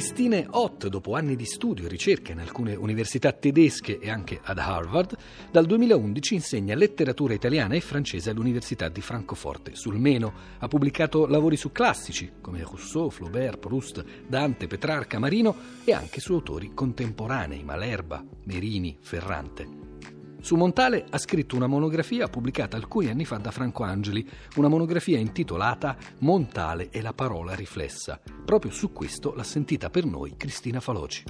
Christine Ott, dopo anni di studio e ricerca in alcune università tedesche e anche ad Harvard, dal 2011 insegna letteratura italiana e francese all'Università di Francoforte sul Meno. Ha pubblicato lavori su classici come Rousseau, Flaubert, Proust, Dante, Petrarca, Marino e anche su autori contemporanei, Malerba, Merini, Ferrante. Su Montale ha scritto una monografia pubblicata alcuni anni fa da Franco Angeli, una monografia intitolata Montale e la parola riflessa. Proprio su questo l'ha sentita per noi Cristina Faloci.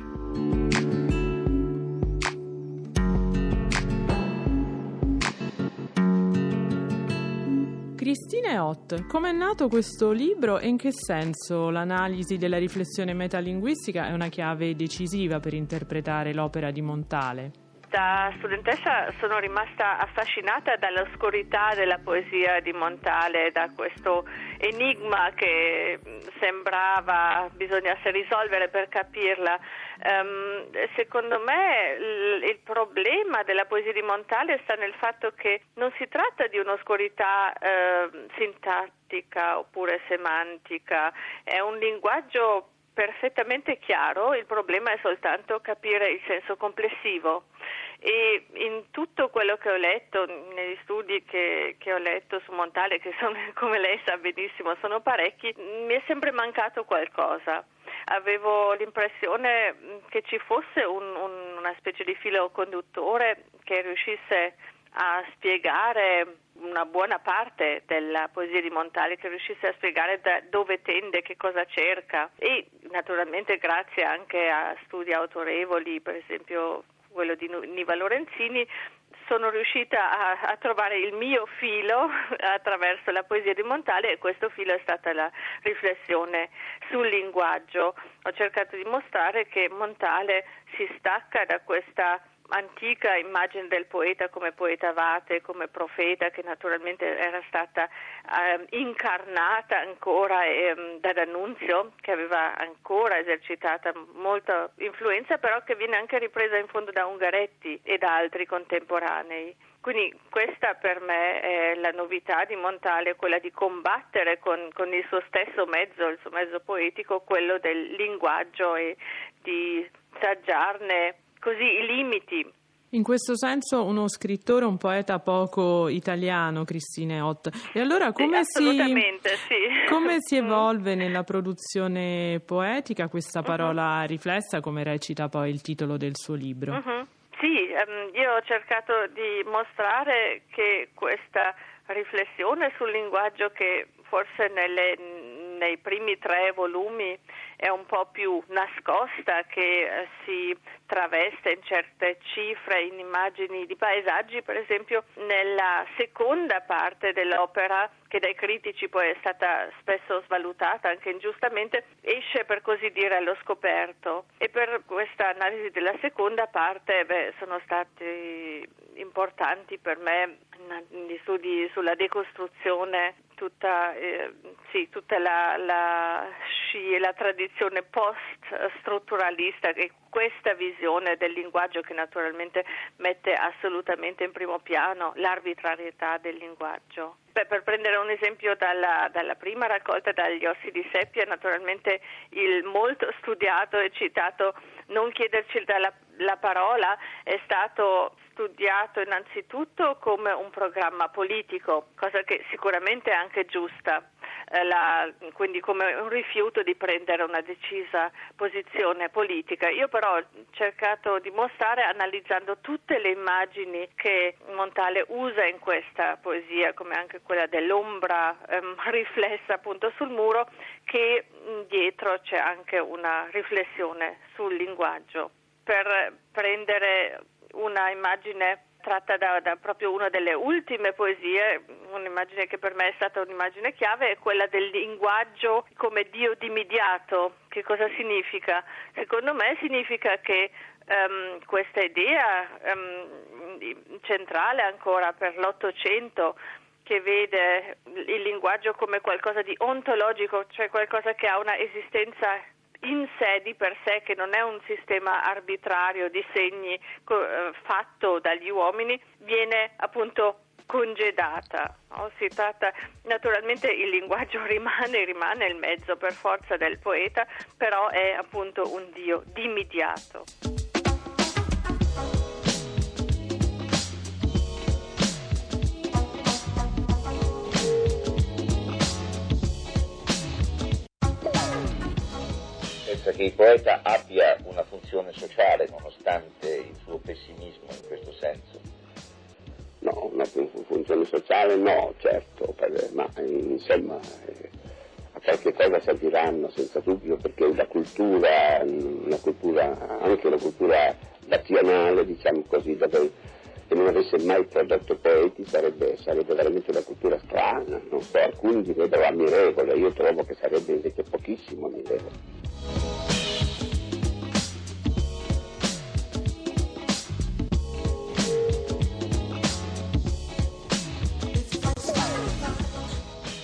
Cristina Ott, come è nato questo libro e in che senso l'analisi della riflessione metalinguistica è una chiave decisiva per interpretare l'opera di Montale? Da studentessa sono rimasta affascinata dall'oscurità della poesia di Montale, da questo enigma che sembrava bisognasse risolvere per capirla. Um, secondo me il, il, problema della poesia di Montale sta nel fatto che non si tratta di un'oscurità uh, sintattica oppure semantica, è un linguaggio perfettamente chiaro, il problema è soltanto capire il senso complessivo e in tutto quello che ho letto, negli studi che, che ho letto su Montale, che sono, come lei sa benissimo sono parecchi, mi è sempre mancato qualcosa. Avevo l'impressione che ci fosse un, un, una specie di filo conduttore che riuscisse a spiegare una buona parte della poesia di Montale che riuscisse a spiegare da dove tende, che cosa cerca e naturalmente grazie anche a studi autorevoli, per esempio quello di Niva Lorenzini, sono riuscita a, a, trovare il mio filo attraverso la poesia di Montale e questo filo è stata la riflessione sul linguaggio. Ho cercato di mostrare che Montale si stacca da questa antica immagine del poeta come poeta vate, come profeta che naturalmente era stata eh, incarnata ancora eh, da D'Annunzio che aveva ancora esercitata molta influenza però che viene anche ripresa in fondo da Ungaretti e da altri contemporanei. Quindi questa per me è la novità di Montale, quella di combattere con, con il suo stesso mezzo, il suo mezzo poetico, quello del linguaggio e di saggiarne così i limiti. In questo senso uno scrittore, un poeta poco italiano, Cristine Ott. E allora come, sì, si, sì. come si, evolve nella produzione poetica questa parola uh-huh. riflessa, come recita poi il titolo del suo libro? Uh-huh. Sì, um, io ho cercato di mostrare che questa riflessione sul linguaggio che forse nelle, nei primi tre volumi è un po' più nascosta, che eh, si traveste in certe cifre, in immagini di paesaggi, per esempio nella seconda parte dell'opera, che dai critici poi è stata spesso svalutata anche ingiustamente, esce per così dire allo scoperto. E per questa analisi della seconda parte beh, sono stati importanti per me gli studi sulla decostruzione tutta, eh, sì, tutta la, la la tradizione post-strutturalista e questa visione del linguaggio che naturalmente mette assolutamente in primo piano l'arbitrarietà del linguaggio. Beh, per prendere un esempio dalla, dalla, prima raccolta dagli ossi di seppia, naturalmente il molto studiato e citato non chiederci la, la parola è stato studiato innanzitutto come un programma politico, cosa che sicuramente è anche giusta. Eh, la, quindi come un rifiuto di prendere una decisa posizione politica. Io però ho cercato di mostrare analizzando tutte le immagini che Montale usa in questa poesia, come anche quella dell'ombra ehm, riflessa appunto sul muro, che dietro c'è anche una riflessione sul linguaggio. Per prendere una immagine tratta da, da, proprio una delle ultime poesie, un'immagine che per me è stata un'immagine chiave, è quella del linguaggio come Dio dimediato. Che cosa significa? Secondo me significa che um, questa idea um, centrale ancora per l'Ottocento che vede il linguaggio come qualcosa di ontologico, cioè qualcosa che ha una esistenza in sé di per sé, che non è un sistema arbitrario di segni eh, fatto dagli uomini, viene appunto congedata. No? Si tratta, naturalmente il linguaggio rimane, rimane il mezzo per forza del poeta, però è appunto un Dio dimidiato. Che il poeta abbia una funzione sociale nonostante il suo pessimismo in questo senso? No, una funzione sociale no, certo, ma insomma eh, a qualche cosa serviranno senza dubbio perché la cultura, una cultura anche la cultura nazionale, diciamo così, dove se non avesse mai prodotto poeti sarebbe, sarebbe, veramente una cultura strana, non so, alcuni direbbero ammirevole, io trovo che sarebbe invece pochissimo ammirevole.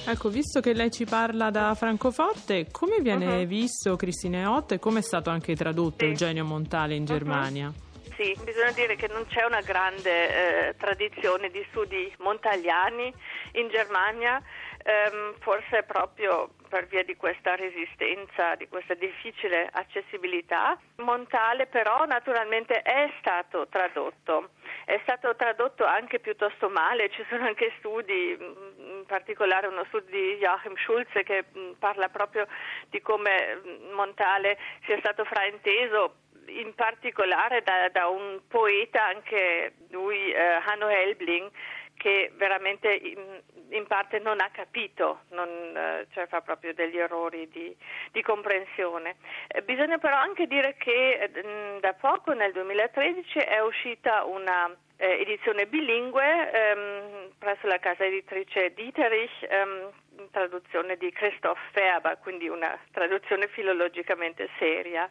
Ecco, visto che lei ci parla da Francoforte, come viene uh-huh. visto Cristine Ott e come è stato anche tradotto sì. Eugenio Montale in uh-huh. Germania? Sì, bisogna dire che non c'è una grande eh, tradizione di studi montaliani in Germania, ehm, forse proprio per via di questa resistenza, di questa difficile accessibilità. Montale però naturalmente è stato tradotto è stato tradotto anche piuttosto male, ci sono anche studi, in particolare uno studio di Joachim Schulze che parla proprio di come Montale sia stato frainteso in particolare da, da un poeta, anche lui, eh, Hanno Helbling, che veramente in, in, parte non ha capito, non, eh, cioè fa proprio degli errori di, di comprensione. Eh, bisogna però anche dire che eh, da poco, nel 2013, è uscita una eh, edizione bilingue ehm, presso la casa editrice Dieterich, ehm, traduzione di Christoph Ferber, quindi una traduzione filologicamente seria.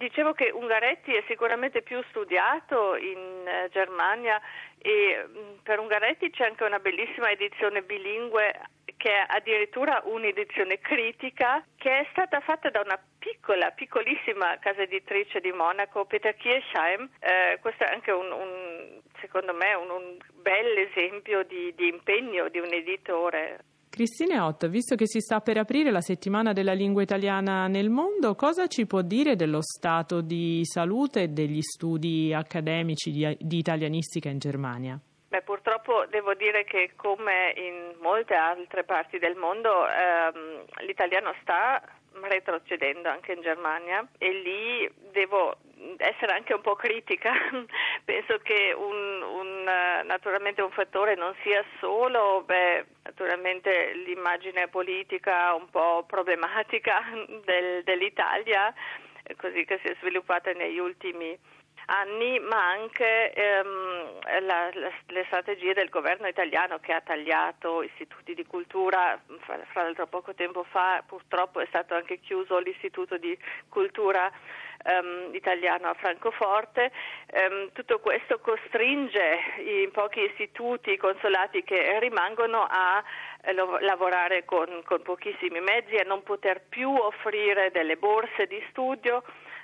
Dicevo che Ungaretti è sicuramente più studiato in Germania e mm, per Ungaretti c'è anche una bellissima edizione bilingue che è addirittura un'edizione critica che è stata fatta da una piccola, piccolissima casa editrice di Monaco, Peter Kirchheim. Eh, questo è anche un, un secondo me un, un bel esempio di, di impegno di un editore. Cristine Ott, visto che si sta per aprire la settimana della lingua italiana nel mondo, cosa ci può dire dello stato di salute degli studi accademici di, di italianistica in Germania? Beh, purtroppo devo dire che come in molte altre parti del mondo ehm, l'italiano sta retrocedendo anche in Germania e lì devo essere anche un po' critica. Penso che un, un, naturalmente un fattore non sia solo beh, naturalmente l'immagine politica un po' problematica del, dell'Italia, così che si è sviluppata negli ultimi anni anni, ma anche ehm, la, la, le strategie del governo italiano che ha tagliato istituti di cultura, fra, fra l'altro poco tempo fa purtroppo è stato anche chiuso l'istituto di cultura ehm, italiano a Francoforte. Ehm, tutto questo costringe i pochi istituti, consolati che rimangono a eh, lavorare con, con pochissimi mezzi, a non poter più offrire delle borse di studio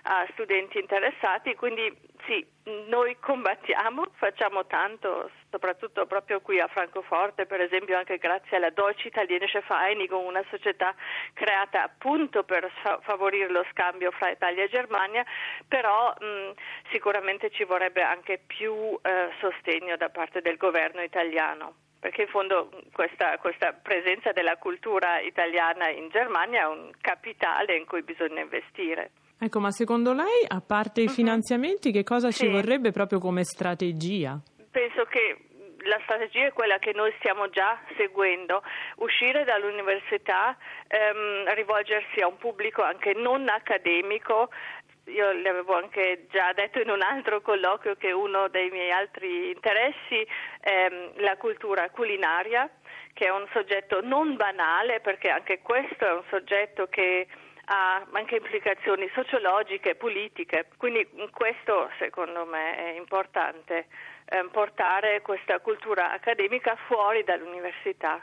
a studenti interessati, quindi sì, noi combattiamo, facciamo tanto, soprattutto proprio qui a Francoforte, per esempio anche grazie alla Deutsche Italienische Vereinigung, una società creata appunto per favorire lo scambio fra Italia e Germania, però mh, sicuramente ci vorrebbe anche più eh, sostegno da parte del governo italiano perché in fondo questa, questa, presenza della cultura italiana in Germania è un capitale in cui bisogna investire. Ecco, ma secondo lei, a parte i uh-huh. finanziamenti, che cosa sì. ci vorrebbe proprio come strategia? Penso che la strategia è quella che noi stiamo già seguendo, uscire dall'università, ehm, rivolgersi a un pubblico anche non accademico. Io le avevo anche già detto in un altro colloquio che uno dei miei altri interessi è ehm, la cultura culinaria, che è un soggetto non banale, perché anche questo è un soggetto che ha anche implicazioni sociologiche politiche. Quindi questo secondo me è importante, eh, portare questa cultura accademica fuori dall'università.